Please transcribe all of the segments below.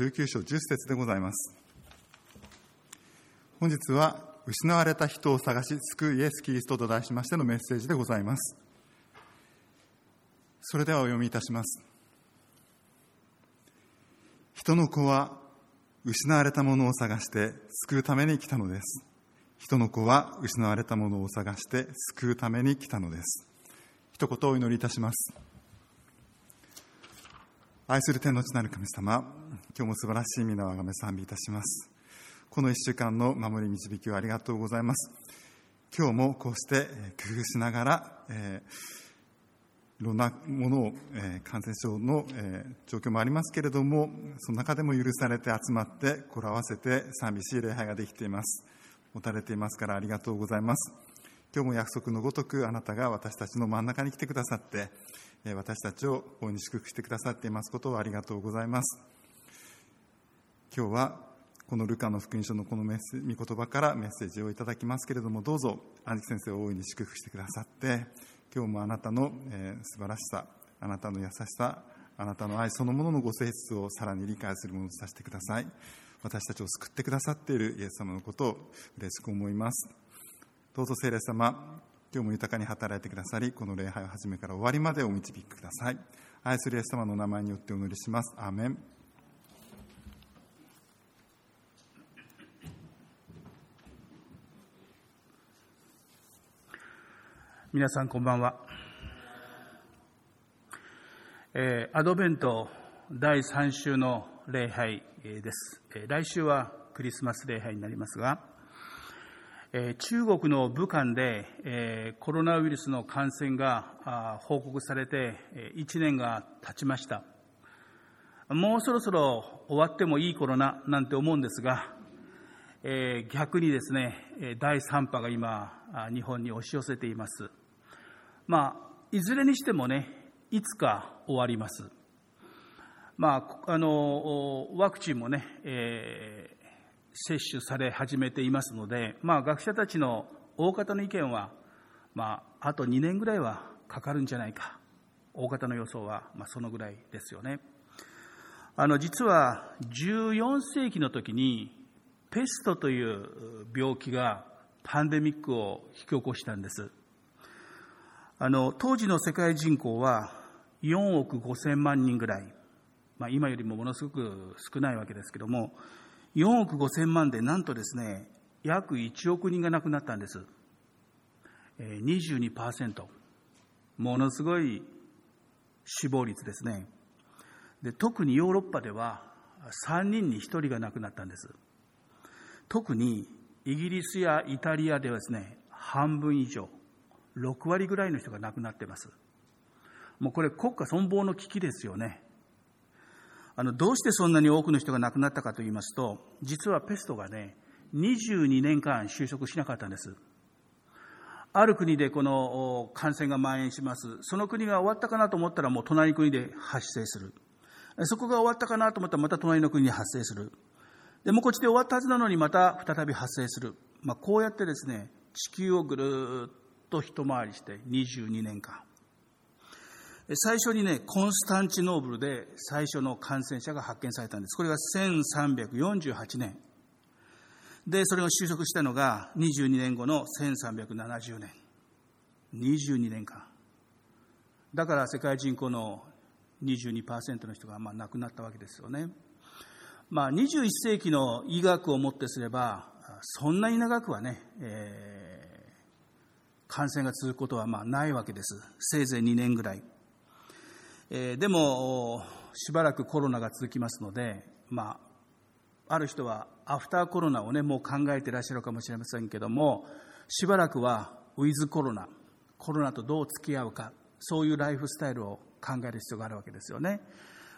19章10節でございます。本日は、失われた人を探し、救うイエス・キリストと題しましてのメッセージでございます。それではお読みいたします。人の子は、失われたものを探して救うために来たのです。人の子は、失われたものを探して救うために来たのです。一言お祈りいたします。愛する天の地なる神様、今日も素晴らしい皆をあがめ賛美いたします。この一週間の守り導きをありがとうございます。今日もこうして工夫しながら、えー、いろんなものを、えー、感染症の、えー、状況もありますけれども、その中でも許されて集まって、これ合わせて賛美しい礼拝ができています。持たれていますからありがとうございます。今日も約束のごとくあなたが私たちの真ん中に来てくださって、私たちを大いに祝福してくださっていますことをありがとうございます。今日はこのルカの福音書のこのメッセ御言葉からメッセージをいただきますけれども、どうぞ兄貴先生を大いに祝福してくださって、今日もあなたの、えー、素晴らしさ、あなたの優しさ、あなたの愛そのもののご性質をさらに理解するものとさせてください。私たちを救ってくださっているイエス様のことを嬉しく思います。どうぞ聖霊様、今日も豊かに働いてくださり、この礼拝を始めから終わりまでお導きください。愛するイエス様の名前によってお祈りします。アーメン。皆さんこんばんは。えー、アドベント第3週の礼拝です。来週はクリスマス礼拝になりますが、中国の武漢でコロナウイルスの感染が報告されて1年が経ちました。もうそろそろ終わってもいいコロナなんて思うんですが、逆にですね、第3波が今、日本に押し寄せています。まあ、いずれにしてもね、いつか終わります。まあ、あの、ワクチンもね、え接種され始めていますので、まあ、学者たちの大方の意見は、まあ、あと2年ぐらいはかかるんじゃないか。大方の予想は、まあ、そのぐらいですよね。あの実は14世紀の時にペストという病気がパンデミックを引き起こしたんです。あの当時の世界人口は4億5千万人ぐらい、まあ、今よりもものすごく少ないわけですけども4億5千万でなんとですね、約1億人が亡くなったんです。22%。ものすごい死亡率ですね。で特にヨーロッパでは3人に1人が亡くなったんです。特にイギリスやイタリアではですね、半分以上、6割ぐらいの人が亡くなっています。もうこれ国家存亡の危機ですよね。あの、どうしてそんなに多くの人が亡くなったかと言いますと、実はペストがね、22年間収束しなかったんです。ある国でこの感染が蔓延します。その国が終わったかなと思ったらもう隣の国で発生する。そこが終わったかなと思ったらまた隣の国に発生する。で、もこっちで終わったはずなのにまた再び発生する。まあ、こうやってですね、地球をぐるっと一回りして22年間。最初にね、コンスタンチノーブルで最初の感染者が発見されたんです。これが1348年。で、それが収束したのが22年後の1370年。22年間。だから世界人口の22%の人がまあ亡くなったわけですよね。まあ、21世紀の医学をもってすれば、そんなに長くはね、えー、感染が続くことはまあないわけです。せいぜい2年ぐらい。えー、でも、しばらくコロナが続きますので、まあ、ある人はアフターコロナをね、もう考えていらっしゃるかもしれませんけども、しばらくはウィズコロナ、コロナとどう付き合うか、そういうライフスタイルを考える必要があるわけですよね。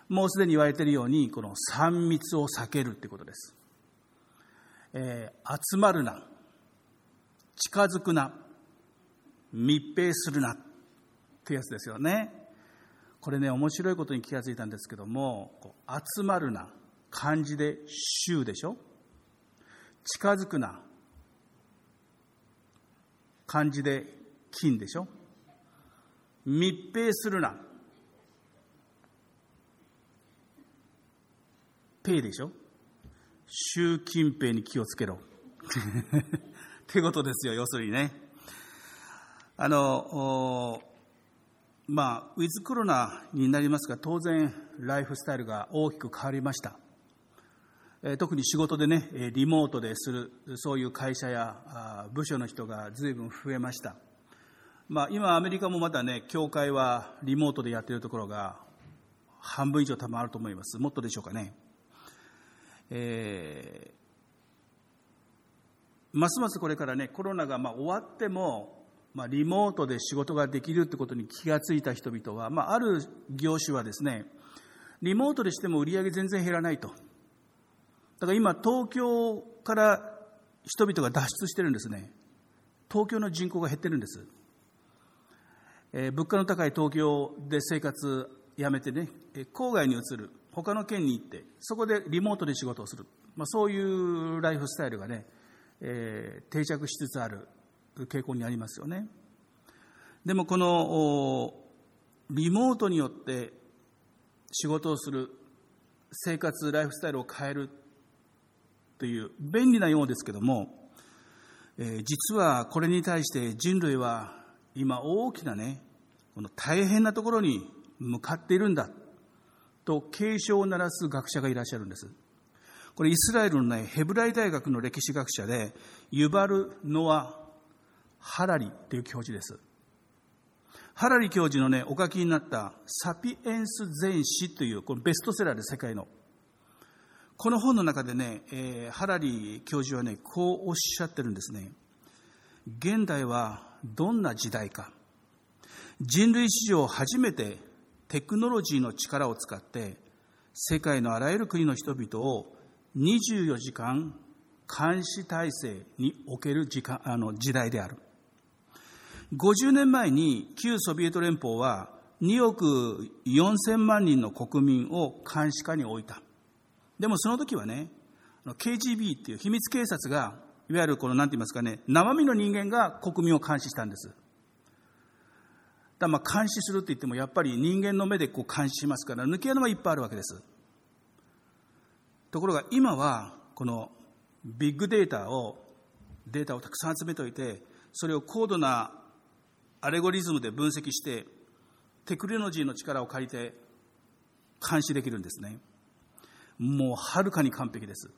もうすでに言われているように、この3密を避けるということです。えー、集まるな、近づくな、密閉するなってやつですよね。これね、面白いことに気がついたんですけども、集まるな、漢字で衆でしょ？近づくな、漢字で金でしょ？密閉するな、ペイでしょ？習近平に気をつけろ。ってことですよ、要するにね。あの、まあ、ウィズコロナになりますが、当然、ライフスタイルが大きく変わりました。特に仕事でね、リモートでする、そういう会社や部署の人が随分増えました。まあ、今、アメリカもまだね、教会はリモートでやっているところが半分以上多分あると思います。もっとでしょうかね。えー、ますますこれからね、コロナがまあ終わっても、まあ、リモートで仕事ができるってことに気がついた人々は、まあ、ある業種はですね、リモートでしても売り上げ全然減らないと。だから今、東京から人々が脱出してるんですね。東京の人口が減ってるんです。えー、物価の高い東京で生活やめてね、郊外に移る。他の県に行って、そこでリモートで仕事をする。まあ、そういうライフスタイルがね、えー、定着しつつある傾向にありますよね。でもこのリモートによって仕事をする生活、ライフスタイルを変えるという便利なようですけども、えー、実はこれに対して人類は今大きなね、この大変なところに向かっているんだと警鐘を鳴らす学者がいらっしゃるんです。これイスラエルのね、ヘブライ大学の歴史学者で、ユバル・ノア・ハラリという教授です。ハラリ教授のね、お書きになったサピエンス全史というこのベストセラーで世界の。この本の中でね、えー、ハラリ教授はね、こうおっしゃってるんですね。現代はどんな時代か。人類史上初めてテクノロジーの力を使って世界のあらゆる国の人々を24時間監視体制における時間あの時代である。50年前に旧ソビエト連邦は2億4000万人の国民を監視下に置いた。でもその時はね、KGB っていう秘密警察が、いわゆるこの何て言いますかね、生身の人間が国民を監視したんです。だまあ監視するって言ってもやっぱり人間の目でこう監視しますから抜け穴はいっぱいあるわけです。ところが今はこのビッグデータをデータをたくさん集めておいてそれを高度なアレゴリズムで分析してテクノロジーの力を借りて監視できるんですね。もうはるかに完璧です。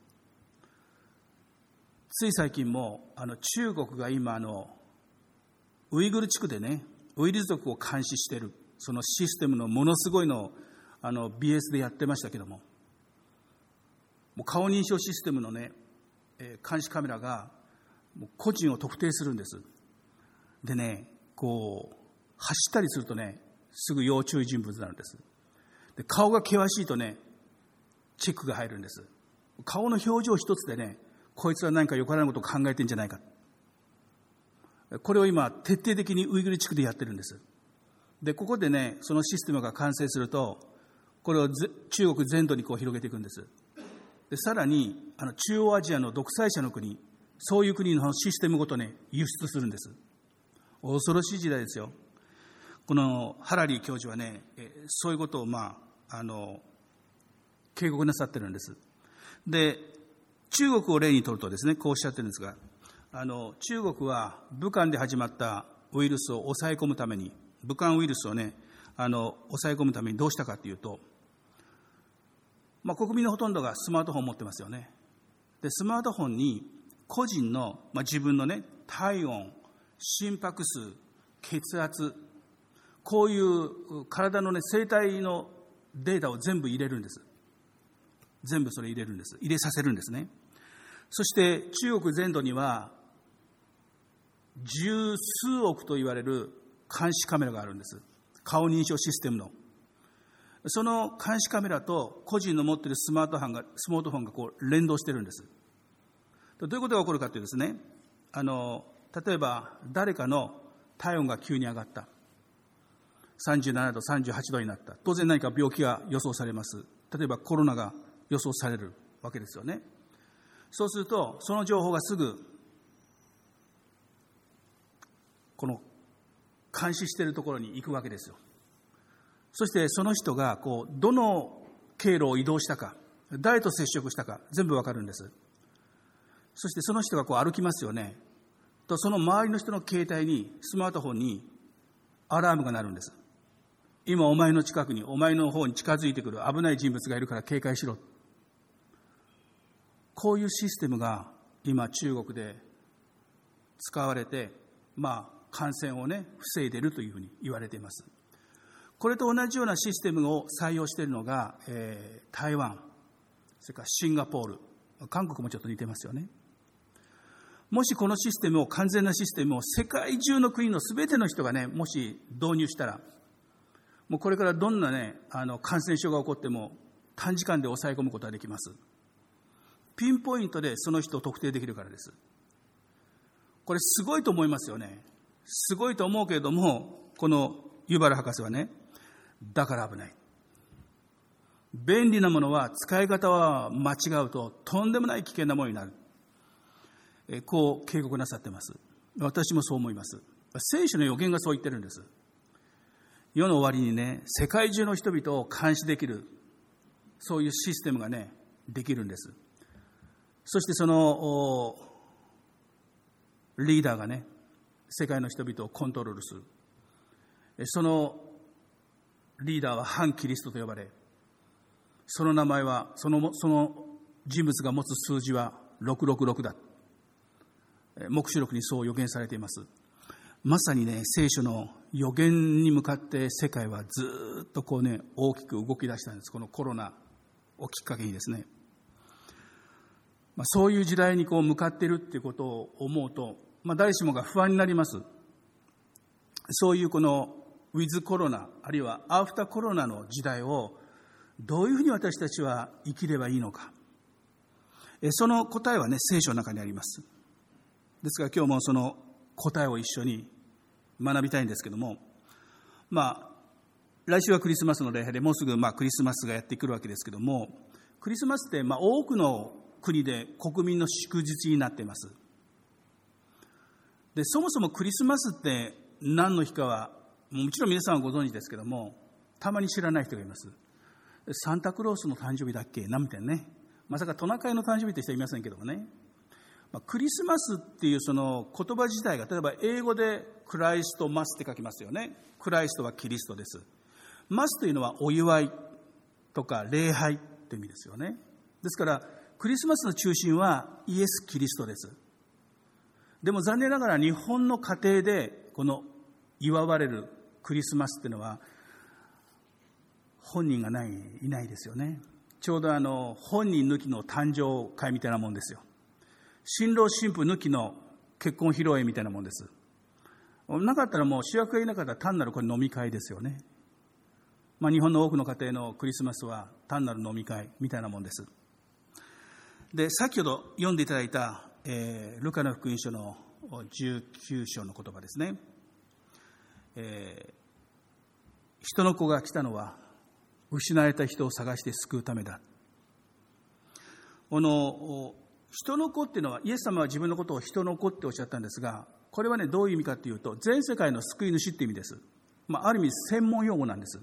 つい最近もあの中国が今あのウイグル地区でねウイル族を監視しているそのシステムのものすごいのあの BS でやってましたけどももう顔認証システムのね、えー、監視カメラがもう個人を特定するんですでねこう走ったりするとねすぐ要注意人物なんですで顔が険しいとねチェックが入るんです顔の表情一つでねこいつは何かよからないことを考えてんじゃないかこれを今、徹底的にウイグル地区でやってるんです。で、ここでね、そのシステムが完成すると、これを中国全土にこう広げていくんです。で、さらに、あの、中央アジアの独裁者の国、そういう国のシステムごとね、輸出するんです。恐ろしい時代ですよ。このハラリー教授はね、そういうことを、まあ、あの、警告なさってるんです。で、中国を例にとるとですね、こうおっしゃってるんですが、あの中国は武漢で始まったウイルスを抑え込むために武漢ウイルスをねあの抑え込むためにどうしたかというと、まあ、国民のほとんどがスマートフォンを持ってますよねでスマートフォンに個人の、まあ、自分のね体温心拍数血圧こういう体のね生体のデータを全部入れるんです全部それ入れるんです入れさせるんですねそして中国全土には十数億と言われる監視カメラがあるんです。顔認証システムの。その監視カメラと個人の持っているスマートフォンが、スマートフォンがこう連動してるんです。どういうことが起こるかというとですね、あの、例えば誰かの体温が急に上がった。37度、38度になった。当然何か病気が予想されます。例えばコロナが予想されるわけですよね。そうすると、その情報がすぐこの監視しているところに行くわけですよ。そしてその人がこうどの経路を移動したか、誰と接触したか全部わかるんです。そしてその人がこう歩きますよね。とその周りの人の携帯に、スマートフォンにアラームが鳴るんです。今お前の近くに、お前の方に近づいてくる危ない人物がいるから警戒しろ。こういうシステムが今中国で使われて、まあ感染をね、防いでるというふうに言われています。これと同じようなシステムを採用しているのが、えー、台湾、それからシンガポール、韓国もちょっと似てますよね。もしこのシステムを、完全なシステムを世界中の国の全ての人がね、もし導入したら、もうこれからどんなね、あの感染症が起こっても短時間で抑え込むことができます。ピンポイントでその人を特定できるからです。これすごいと思いますよね。すごいと思うけれども、このユバル博士はね、だから危ない。便利なものは使い方は間違うととんでもない危険なものになる。こう警告なさってます。私もそう思います。聖書の予言がそう言ってるんです。世の終わりにね、世界中の人々を監視できる、そういうシステムがね、できるんです。そしてそのリーダーがね、世界の人々をコントロールする。そのリーダーは反キリストと呼ばれ、その名前は、そのその人物が持つ数字は666だ。黙示録にそう予言されています。まさにね、聖書の予言に向かって世界はずっとこうね、大きく動き出したんです。このコロナをきっかけにですね。まあ、そういう時代にこう向かっているっていうことを思うと、まあ、誰しもが不安になります。そういうこのウィズコロナ、あるいはアフターコロナの時代をどういうふうに私たちは生きればいいのか。その答えはね、聖書の中にあります。ですから今日もその答えを一緒に学びたいんですけども、まあ、来週はクリスマスの礼拝でもうすぐまあクリスマスがやってくるわけですけども、クリスマスってまあ多くの国で国民の祝日になっています。で、そもそもクリスマスって何の日かはもちろん皆さんはご存知ですけども、たまに知らない人がいます。サンタクロースの誕生日だっけ？なみたいなね。まさかトナカイの誕生日って人はいませんけどもね。まあ、クリスマスっていうその言葉自体が、例えば英語でクライストマスって書きますよね。クライストはキリストです。マスというのはお祝いとか礼拝って意味ですよね。ですから、クリスマスの中心はイエス・キリストです。でも残念ながら日本の家庭でこの祝われるクリスマスっていうのは本人がないいないですよねちょうどあの本人抜きの誕生会みたいなもんですよ新郎新婦抜きの結婚披露宴みたいなもんです。なかったらもう主役がいなかったら単なるこれ飲み会ですよね。まあ、日本の多くの家庭のクリスマスは単なる飲み会みたいなもんです。で先ほど読んでいただいた、えー、ルカの福音書の19章の言葉ですね。えー、人の子が来たのは失われた人を探して救うためだ。この人の子っていうのはイエス様は自分のことを人の子っておっしゃったんですがこれはねどういう意味かというと全世界の救い主って意味です、まあ、ある意味専門用語なんです。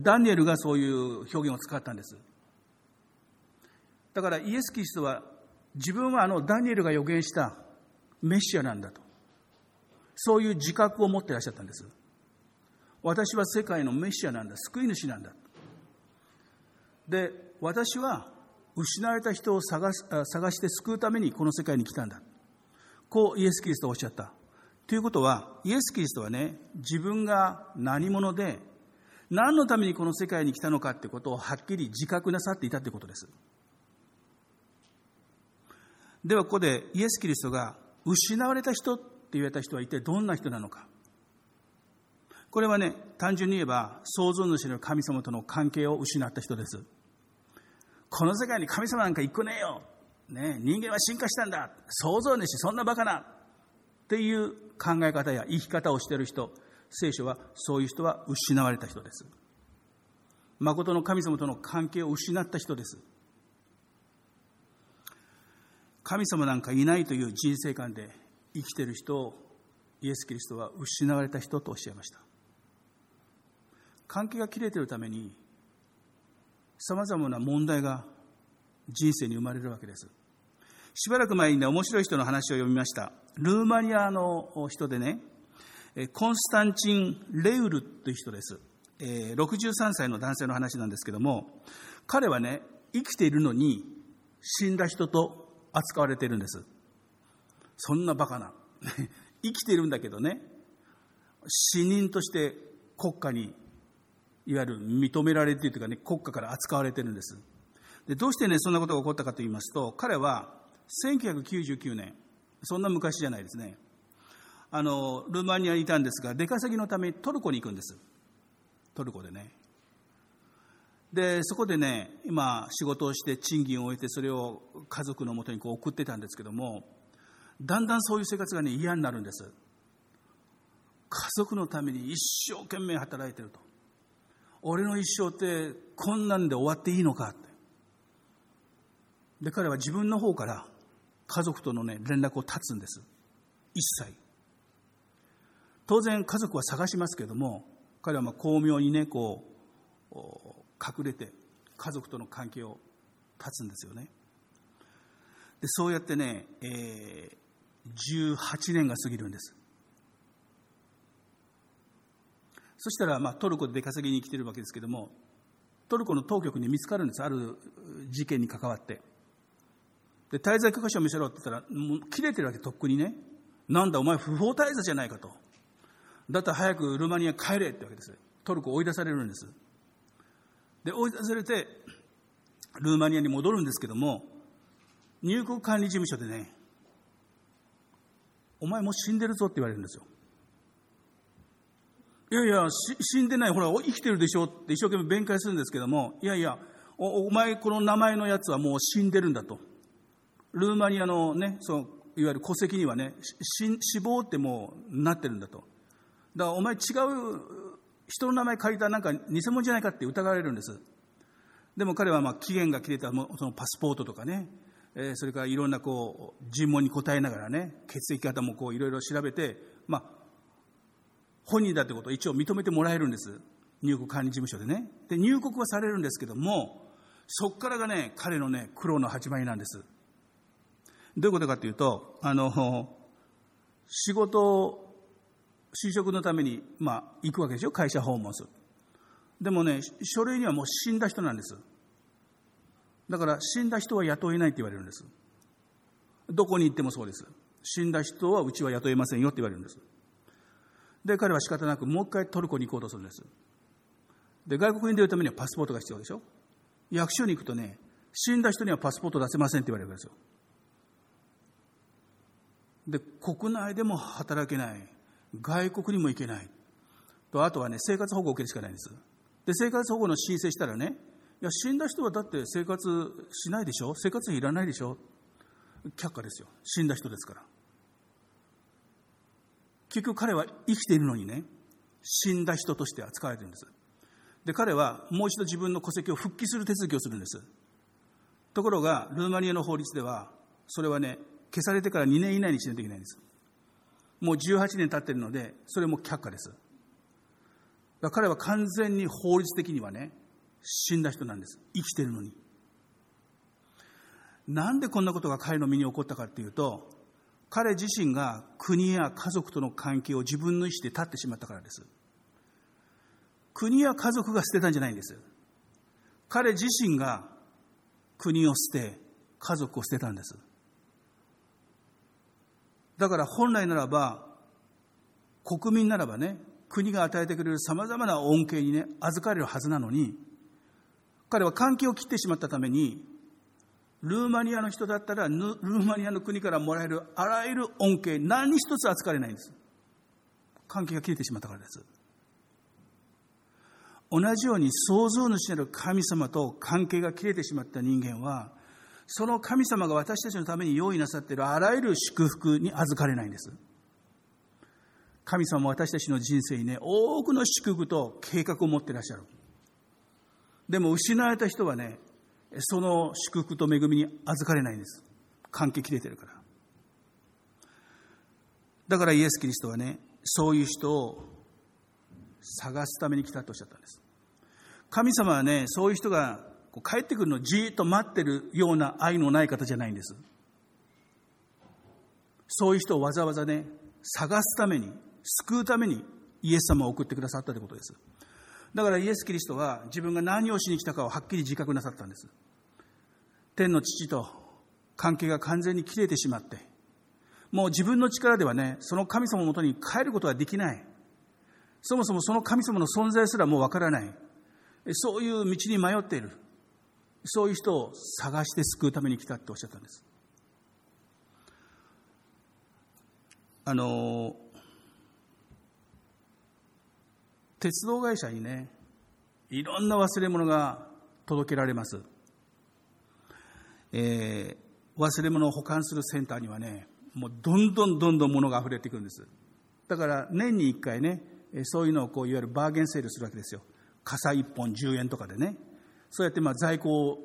ダニエルがそういう表現を使ったんです。だからイエス・キリストは自分はあのダニエルが予言したメシアなんだと。そういう自覚を持っていらっしゃったんです。私は世界のメシアなんだ、救い主なんだ。で、私は失われた人を探探して救うためにこの世界に来たんだ。こうイエス・キリストはおっしゃった。ということは、イエス・キリストはね、自分が何者で、何のためにこの世界に来たのかってことをはっきり自覚なさっていたということです。ではここでイエス・キリストが失われた人って言われた人は一体どんな人なのか。これはね、単純に言えば、創造主の神様との関係を失った人です。この世界に神様なんか一個ねえよ。ね、人間は進化したんだ。創造主、そんなバカな。っていう考え方や生き方をしている人、聖書はそういう人は失われた人です。誠の神様との関係を失った人です。神様なんかいないという人生観で生きている人をイエス・キリストは失われた人とおっしゃいました関係が切れているためにさまざまな問題が人生に生まれるわけです。しばらく前にね、面白い人の話を読みました。ルーマニアの人でね、コンスタンチン・レウルという人です。63歳の男性の話なんですけども、彼はね、生きているのに死んだ人と扱われているんです。そんなバカな。生きているんだけどね、死人として国家にいわゆる認められているというかね、国家から扱われているんです。でどうしてね、そんなことが起こったかと言いますと、彼は1999年、そんな昔じゃないですね、あのルーマニアにいたんですが、出稼ぎのためにトルコに行くんです。トルコでね。で、そこでね、今、仕事をして賃金を終えて、それを家族のもとにこう送ってたんですけども、だんだんそういう生活がね、嫌になるんです。家族のために一生懸命働いてると。俺の一生ってこんなんで終わっていいのかって。で、彼は自分の方から家族とのね、連絡を絶つんです。一切。当然家族は探しますけども、彼はまあ巧妙にね、こう、隠れて家族との関係を断つんですよね。で、そうやってね、えー、18年が過ぎるんです。そしたら、まあ、トルコで出稼ぎに来てるわけですけども、トルコの当局に見つかるんです。ある事件に関わって。で、滞在許可書を見せろって言ったら、もう切れてるわけ、とっくにね。なんだ、お前不法滞在じゃないかと。だったら早くルーマニア帰れってわけです。トルコ追い出されるんです。で、追い出されて、ルーマニアに戻るんですけども、入国管理事務所でね、お前もう死んでるぞって言われるんですよ。いやいや、死んでない、ほら、生きてるでしょって一生懸命弁解するんですけども、いやいや、おお前、この名前のやつはもう死んでるんだと。ルーマニアのね、そのいわゆる戸籍にはね、死亡ってもうなってるんだと。だからお前違う人の名前借りたなんか偽物じゃないかって疑われるんです。でも彼はまあ期限が切れたそのパスポートとかね、えそれからいろんなこう尋問に答えながらね、血液型もこういろいろ調べて、まあ、本人だってことを一応認めてもらえるんです。入国管理事務所でね。で、入国はされるんですけども、そこからがね、彼のね、苦労の始まりなんです。どういうことかというと、あの、仕事を、就職のために、まあ、行くわけでしょ会社訪問する。でもね、書類にはもう死んだ人なんです。だから、死んだ人は雇えないって言われるんです。どこに行ってもそうです。死んだ人はうちは雇えませんよって言われるんです。で、彼は仕方なくもう一回トルコに行こうとするんです。で、外国に出るためにはパスポートが必要でしょ？役所に行くとね、死んだ人にはパスポート出せませんって言われるんですよ。で、国内でも働けない。外国にも行けない。と、あとはね、生活保護を受けるしかないんです。で、生活保護の申請したらね、いや、死んだ人はだって生活しないでしょ？生活費いらないでしょ？却下ですよ。死んだ人ですから。結局彼は生きているのにね、死んだ人として扱われてるんです。で、彼はもう一度自分の戸籍を復帰する手続きをするんです。ところが、ルーマニアの法律では、それはね、消されてから2年以内にしないといけないんです。もう18年経ってるので、それも却下です。彼は完全に法律的にはね、死んだ人なんです。生きてるのに。なんでこんなことが彼の身に起こったかっていうと、彼自身が国や家族との関係を自分の意思で立ってしまったからです。国や家族が捨てたんじゃないんです。彼自身が国を捨て、家族を捨てたんです。だから本来ならば、国民ならばね、国が与えてくれるさまざまな恩恵にね、預かれるはずなのに、彼は関係を切ってしまったために、ルーマニアの人だったら、ルーマニアの国からもらえるあらゆる恩恵、何一つ扱われないんです。関係が切れてしまったからです。同じように創造主なる神様と関係が切れてしまった人間は、その神様が私たちのために用意なさっているあらゆる祝福に預かれないんです。神様は私たちの人生にね、多くの祝福と計画を持っていらっしゃる。でも失われた人はね、その祝福と恵みに預かれないんです。関係切れてるから。だからイエス・キリストはね、そういう人を探すために来たとおっしゃったんです。神様はね、そういう人が帰ってくるのをじーっと待ってるような愛のない方じゃないんです。そういう人をわざわざね、探すために、救うためにイエス様を送ってくださったということです。だからイエス・キリストは自分が何をしに来たかをはっきり自覚なさったんです。天の父と関係が完全に切れてしまって、もう自分の力ではね、その神様のもとに帰ることはできない。そもそもその神様の存在すらもうわからない。そういう道に迷っている。そういう人を探して救うために来たっておっしゃったんです。あの、鉄道会社にね、いろんな忘れ物が届けられます。えー、忘れ物を保管するセンターにはね、もうどんどんどんどん物が溢れていくんです。だから年に1回ね、そういうのをこういわゆるバーゲンセールするわけですよ。傘1本10円とかでね。そうやってまあ在庫を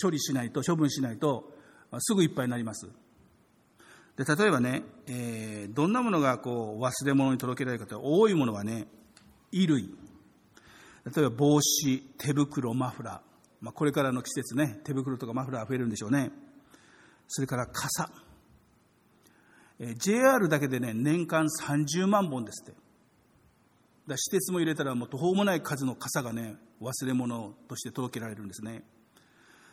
処理しないと、処分しないと、すぐいっぱいになります。で例えばね、えー、どんなものがこう忘れ物に届けられるかと多いものはね、衣類。例えば帽子、手袋、マフラー。まあ、これからの季節ね、手袋とかマフラー増えるんでしょうね。それから傘。JR だけでね、年間30万本ですって。だ私鉄も入れたらもう途方もない数の傘がね、忘れ物として届けられるんですね。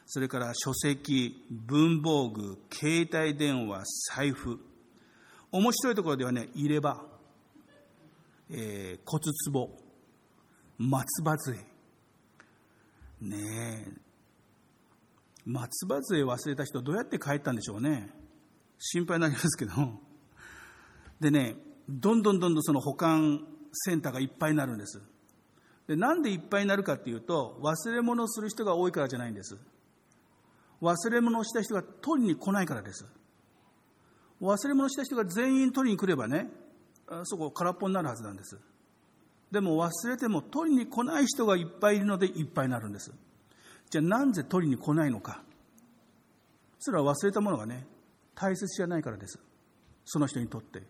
それから書籍、文房具、携帯電話、財布。面白いところではね、入れ歯、えー、骨壺、松葉杖。ねえ。松葉杖忘れた人どうやって帰ったんでしょうね。心配になりますけど。でね、どんどんどんどんその保管センターがいっぱいになるんです。でなんでいっぱいになるかっていうと、忘れ物をする人が多いからじゃないんです。忘れ物をした人が取りに来ないからです。忘れ物した人が全員取りに来ればね、そこ空っぽになるはずなんです。でも忘れても取りに来ない人がいっぱいいるのでいっぱいになるんです。じゃあなんで取りに来ないのか。それは忘れたものがね、大切じゃないからです。その人にとって。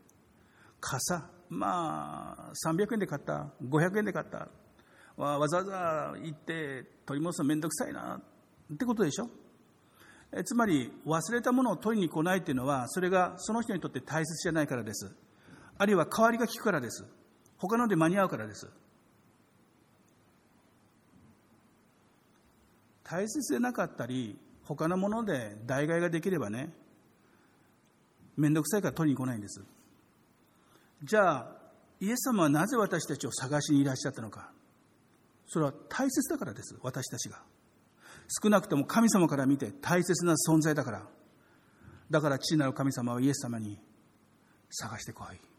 傘、まあ、300円で買った、500円で買った、わざわざ行って取り戻すのめんどくさいな、ってことでしょえつまり忘れたものを取りに来ないっていうのはそれがその人にとって大切じゃないからですあるいは代わりが利くからです。他ので間に合うからです。大切でなかったり他のもので代替ができればね面倒くさいから取りに来ないんです。じゃあイエス様はなぜ私たちを探しにいらっしゃったのか。それは大切だからです。私たちが。少なくとも神様から見て大切な存在だから。だから父なる神様はイエス様に探してこい。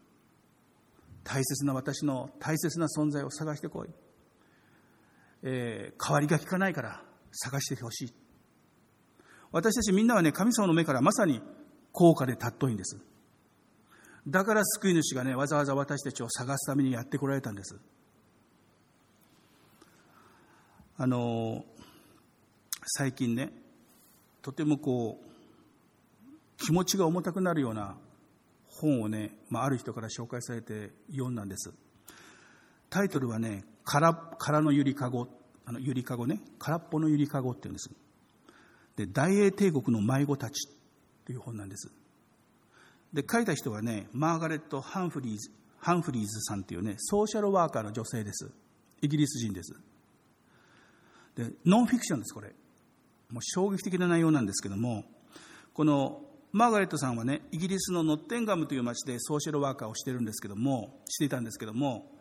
大切な私の大切な存在を探してこい。えー、代わりが利かないから探してほしい。私たちみんなはね、神様の目からまさに高価で尊いんです。だから救い主がね、わざわざ私たちを探すためにやってこられたんです。あの、最近ねとてもこう気持ちが重たくなるような本をね、まあ、ある人から紹介されて読んだんです。タイトルはね「空空のゆりかご」あのゆりかごね空っぽのゆりかごっていうんです。で大英帝国の迷子たちっていう本なんです。で書いた人はねマーガレット・ハンフリーズハンフリーズさんっていうねソーシャルワーカーの女性です。イギリス人です。でノンフィクションですこれ。もう衝撃的な内容なんですけども、このマーガレットさんはね、イギリスのノッテンガムという町でソーシャルワーカーをしてるんですけども、していたんですけども、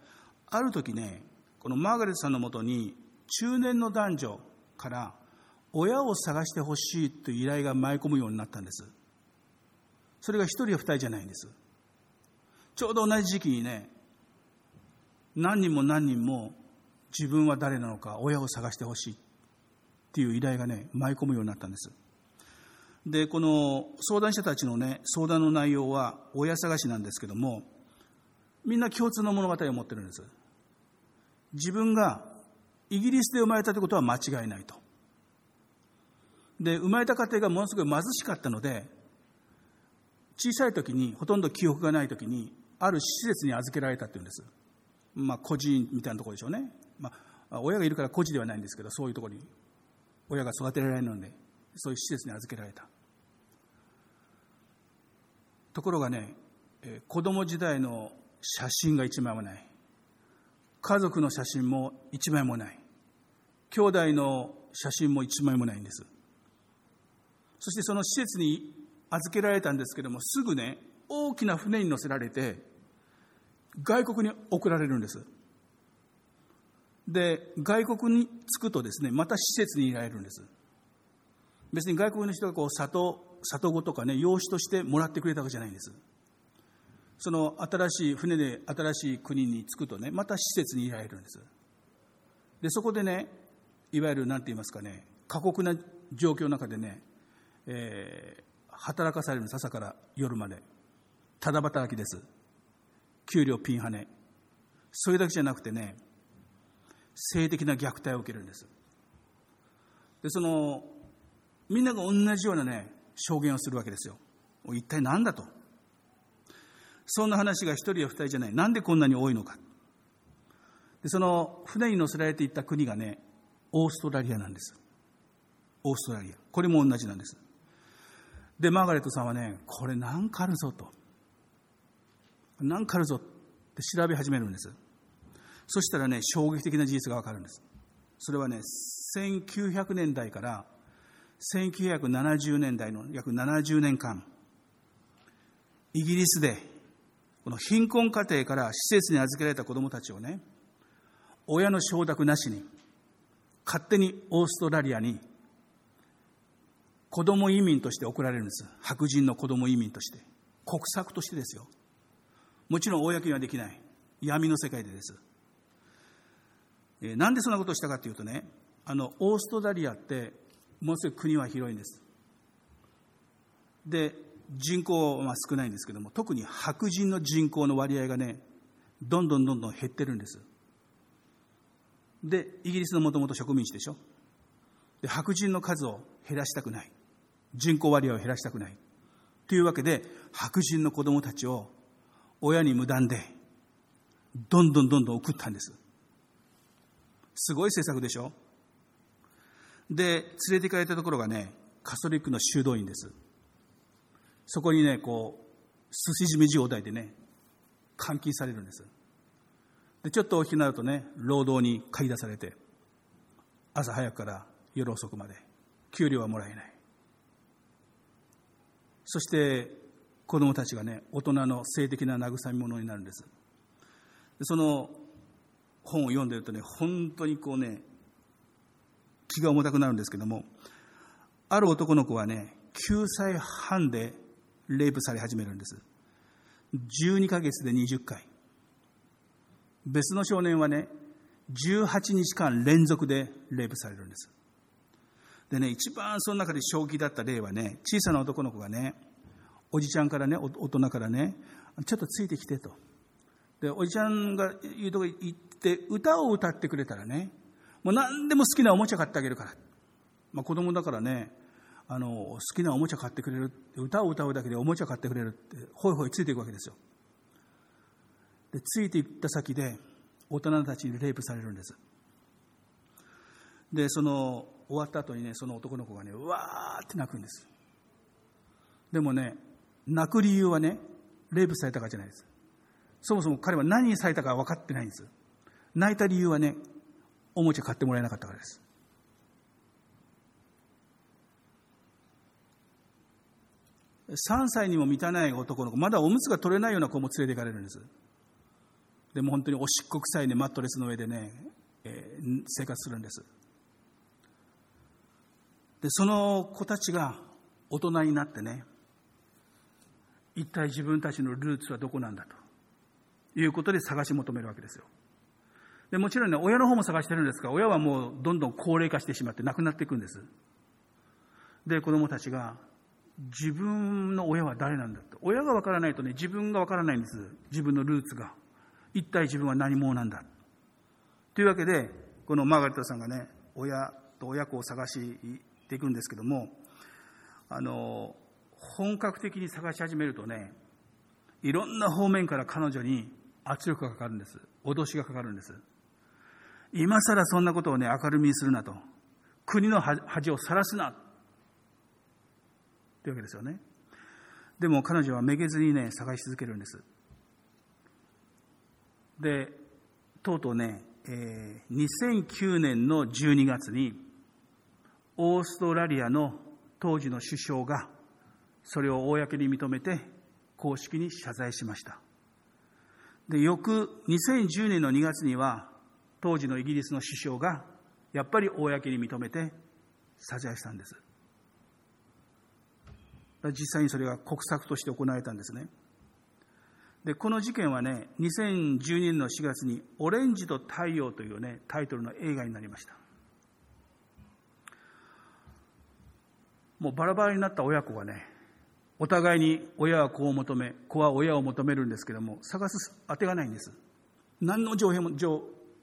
ある時ね、このマーガレットさんのもとに、中年の男女から親を探してほしいという依頼が舞い込むようになったんです。それが一人や二人じゃないんです。ちょうど同じ時期にね、何人も何人も自分は誰なのか親を探してほしいっていう依頼がね、舞い込むようになったんです。で、この相談者たちのね、相談の内容は親探しなんですけども、みんな共通の物語を持ってるんです。自分がイギリスで生まれたということは間違いないと。で、生まれた家庭がものすごい貧しかったので、小さい時に、ほとんど記憶がない時に、ある施設に預けられたっていうんです。まあ、孤児みたいなところでしょうね。まあ、親がいるから孤児ではないんですけど、そういうところに親が育てられないのでそういう施設に預けられたところがね子供時代の写真が一枚もない。家族の写真も一枚もない。兄弟の写真も一枚もないんです。そしてその施設に預けられたんですけどもすぐね大きな船に乗せられて外国に送られるんです。で外国に着くとですねまた施設にいられるんです。別に外国の人がこう里里子とかね養子としてもらってくれたわけじゃないんです。その新しい船で新しい国に着くとねまた施設にいられるんです。でそこでねいわゆる何て言いますかね過酷な状況の中でね、えー、働かされるんです朝から夜まで。ただ働きです。給料ピンハネ。それだけじゃなくてね性的な虐待を受けるんです。でそのみんなが同じようなね証言をするわけですよ。一体何だと。そんな話が一人や二人じゃない。なんでこんなに多いのか。でその船に乗せられていった国がねオーストラリアなんです。オーストラリア。これも同じなんです。でマーガレットさんはねこれ何かあるぞと。何かあるぞって調べ始めるんです。そしたらね、衝撃的な事実がわかるんです。それはね、1900年代から1970年代の約70年間、イギリスで、この貧困家庭から施設に預けられた子供たちをね、親の承諾なしに、勝手にオーストラリアに子供移民として送られるんです。白人の子供移民として。国策としてですよ。もちろん公にはできない。闇の世界でです。えー、なんでそんなことをしたかというとね、あの、オーストラリアって、ものすごい国は広いんです。で、人口は少ないんですけども、特に白人の人口の割合がね、どんどんどんどん減ってるんです。で、イギリスのもともと植民地でしょ。で、白人の数を減らしたくない。人口割合を減らしたくない。というわけで、白人の子供たちを親に無断で、どんどんどんどん送ったんです。すごい政策でしょで、連れて行かれたところがね、カソリックの修道院です。そこにね、こう、すし締め状態でね、監禁されるんです。で、ちょっと大きくなるとね、労働に駆り出されて、朝早くから夜遅くまで、給料はもらえない。そして、子供たちがね、大人の性的な慰め者になるんです。でその本を読んでるとね、本当にこうね、気が重たくなるんですけども、ある男の子はね、9歳半でレイプされ始めるんです。12ヶ月で20回。別の少年はね、18日間連続でレイプされるんです。でね、一番その中で正気だった例はね、小さな男の子がね、おじちゃんからね、大人からね、ちょっとついてきてと。で、おじちゃんが言うとこ行って歌を歌ってくれたらね、もう何でも好きなおもちゃ買ってあげるから。まあ子供だからね、あの、好きなおもちゃ買ってくれる、歌を歌うだけでおもちゃ買ってくれるって、ほいほいついていくわけですよ。で、ついていった先で、大人たちにレイプされるんです。で、その、終わった後にね、その男の子がね、うわーって泣くんです。でもね、泣く理由はね、レイプされたかじゃないです。そもそも彼は何にされたか分かってないんです。泣いた理由はね、おもちゃ買ってもらえなかったからです。3歳にも満たない男の子、まだおむつが取れないような子も連れて行かれるんです。でも本当におしっこ臭いね、マットレスの上でね、えー、生活するんです。で、その子たちが大人になってね、一体自分たちのルーツはどこなんだと。いうことで探し求めるわけですよ。でもちろんね、親の方も探してるんですが、親はもうどんどん高齢化してしまって亡くなっていくんです。で、子供たちが、自分の親は誰なんだって。親がわからないとね、自分がわからないんです。自分のルーツが。一体自分は何者なんだ。というわけで、このマーガレットさんがね、親と親子を探していくんですけども、あの、本格的に探し始めるとね、いろんな方面から彼女に圧力がかかるんです。脅しがかかるんです。今更そんなことをね、明るみにするなと。国の恥を晒すなというわけですよね。でも彼女はめげずにね、探し続けるんです。で、とうとうね、えー、2009年の12月に、オーストラリアの当時の首相が、それを公に認めて、公式に謝罪しました。で、翌2010年の2月には、当時のイギリスの首相が、やっぱり公に認めて謝罪したんです。実際にそれが国策として行われたんですね。で、この事件はね、2012年の4月に、オレンジと太陽というね、タイトルの映画になりました。もうバラバラになった親子がね、お互いに親は子を求め、子は親を求めるんですけども、探す当てがないんです。何の情報も、情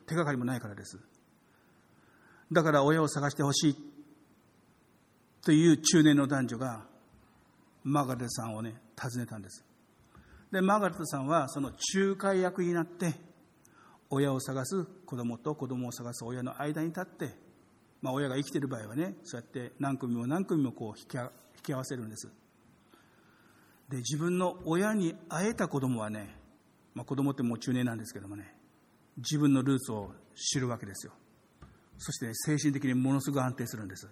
手がかりもないからです。だから親を探してほしいという中年の男女がマーガレットさんをね、訪ねたんです。で、マーガレットさんはその仲介役になって、親を探す子供と子供を探す親の間に立って、まあ親が生きてる場合はね、そうやって何組も何組もこう引き引き合わせるんです。で、自分の親に会えた子供はね、まあ子供ってもう中年なんですけどもね、自分のルーツを知るわけですよ。そして、精神的にものすごく安定するんです。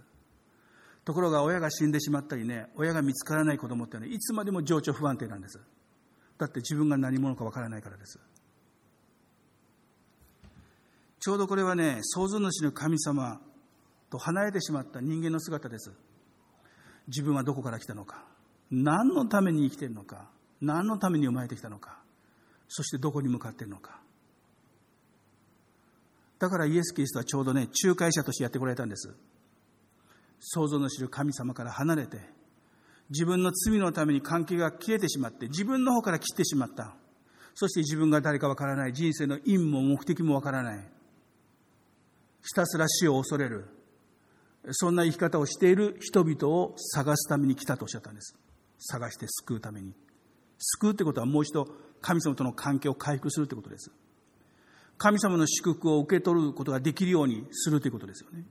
ところが親が死んでしまったりね、親が見つからない子供ってね、いつまでも情緒不安定なんです。だって自分が何者かわからないからです。ちょうどこれはね、創造主の神様と離れてしまった人間の姿です。自分はどこから来たのか、何のために生きているのか、何のために生まれてきたのか、そしてどこに向かっているのか。だからイエス・キリストはちょうどね、仲介者としてやってこられたんです。創造の知る神様から離れて、自分の罪のために関係が切れてしまって、自分の方から切ってしまった。そして自分が誰かわからない、人生の因も目的もわからない。ひたすら死を恐れる。そんな生き方をしている人々を探すために来たとおっしゃったんです。探して救うために。救うってことはもう一度神様との関係を回復するってことです。神様の祝福を受け取ることができるようにするということですよね。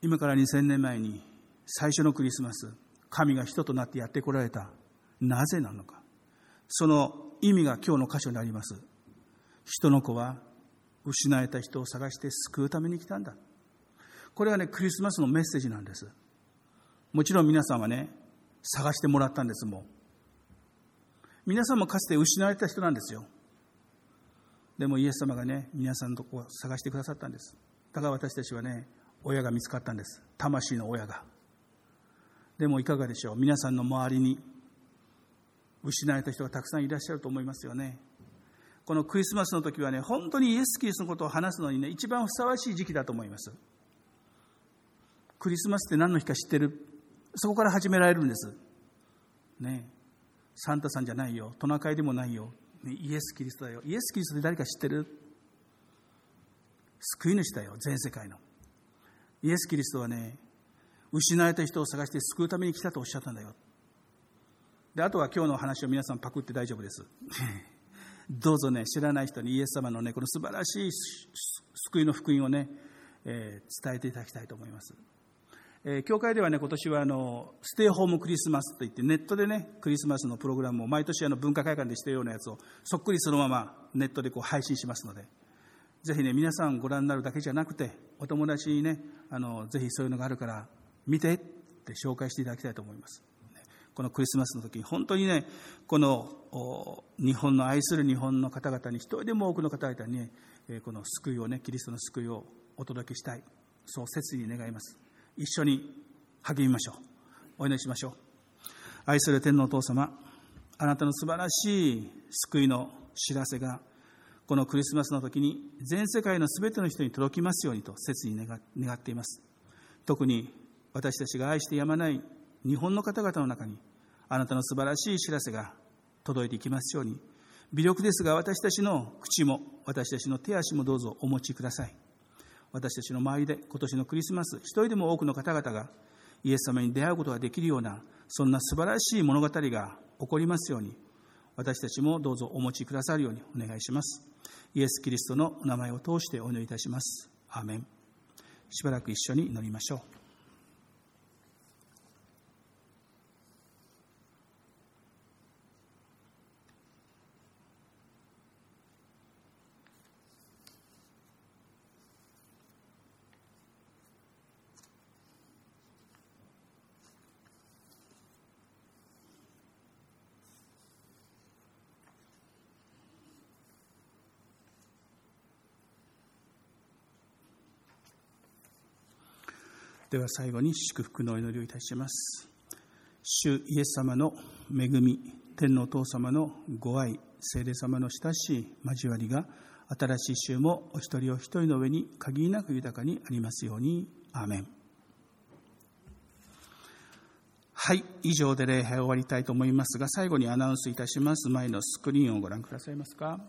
今から2000年前に最初のクリスマス、神が人となってやってこられた。なぜなのか。その意味が今日の箇所にあります。人の子は失えた人を探して救うために来たんだ。これはね、クリスマスのメッセージなんです。もちろん皆さんはね、探してもらったんです、もう。皆さんもかつて失われた人なんですよ。でもイエス様がね、皆さんのとこを探してくださったんです。だから私たちはね、親が見つかったんです。魂の親が。でもいかがでしょう皆さんの周りに失われた人がたくさんいらっしゃると思いますよね。このクリスマスの時はね、本当にイエス・キリストのことを話すのにね、一番ふさわしい時期だと思います。クリスマスって何の日か知ってる？そこから始められるんです。ねサンタさんじゃないよ。トナカイでもないよ。ねイエス・キリストだよ。イエス・キリストで誰か知ってる？救い主だよ、全世界の。イエス・キリストはね、失われた人を探して救うために来たとおっしゃったんだよ。で、あとは今日の話を皆さんパクって大丈夫です。どうぞね、知らない人にイエス様のね、この素晴らしい救いの福音をね、えー、伝えていただきたいと思います。え、教会ではね、今年はあの、ステイホームクリスマスといって、ネットでね、クリスマスのプログラムを毎年あの文化会館でしてるようなやつを、そっくりそのままネットでこう配信しますので、ぜひね、皆さんご覧になるだけじゃなくて、お友達にね、あの、ぜひそういうのがあるから、見てって紹介していただきたいと思います。このクリスマスの時に、本当にね、この日本の愛する日本の方々に、一人でも多くの方々に、ね、この救いをね、キリストの救いをお届けしたい。そう切に願います。一緒に励みましょう。お祈りしましょう。愛する天皇お父様、あなたの素晴らしい救いの知らせが、このクリスマスの時に全世界の全ての人に届きますようにと切に願っています。特に私たちが愛してやまない日本の方々の中に、あなたの素晴らしい知らせが届いていきますように、微力ですが私たちの口も、私たちの手足もどうぞお持ちください。私たちの周りで今年のクリスマス、一人でも多くの方々がイエス様に出会うことができるような、そんな素晴らしい物語が起こりますように、私たちもどうぞお持ちくださるようにお願いします。イエス・キリストのお名前を通してお祈りいたします。アーメン。しばらく一緒に祈りましょう。では最後に祝福のお祈りをいたします。主イエス様の恵み、天のお父様のご愛、聖霊様の親しい交わりが、新しい週もお一人お一人の上に限りなく豊かにありますように。アーメン。はい、以上で礼拝を終わりたいと思いますが、最後にアナウンスいたします。前のスクリーンをご覧くださいますか？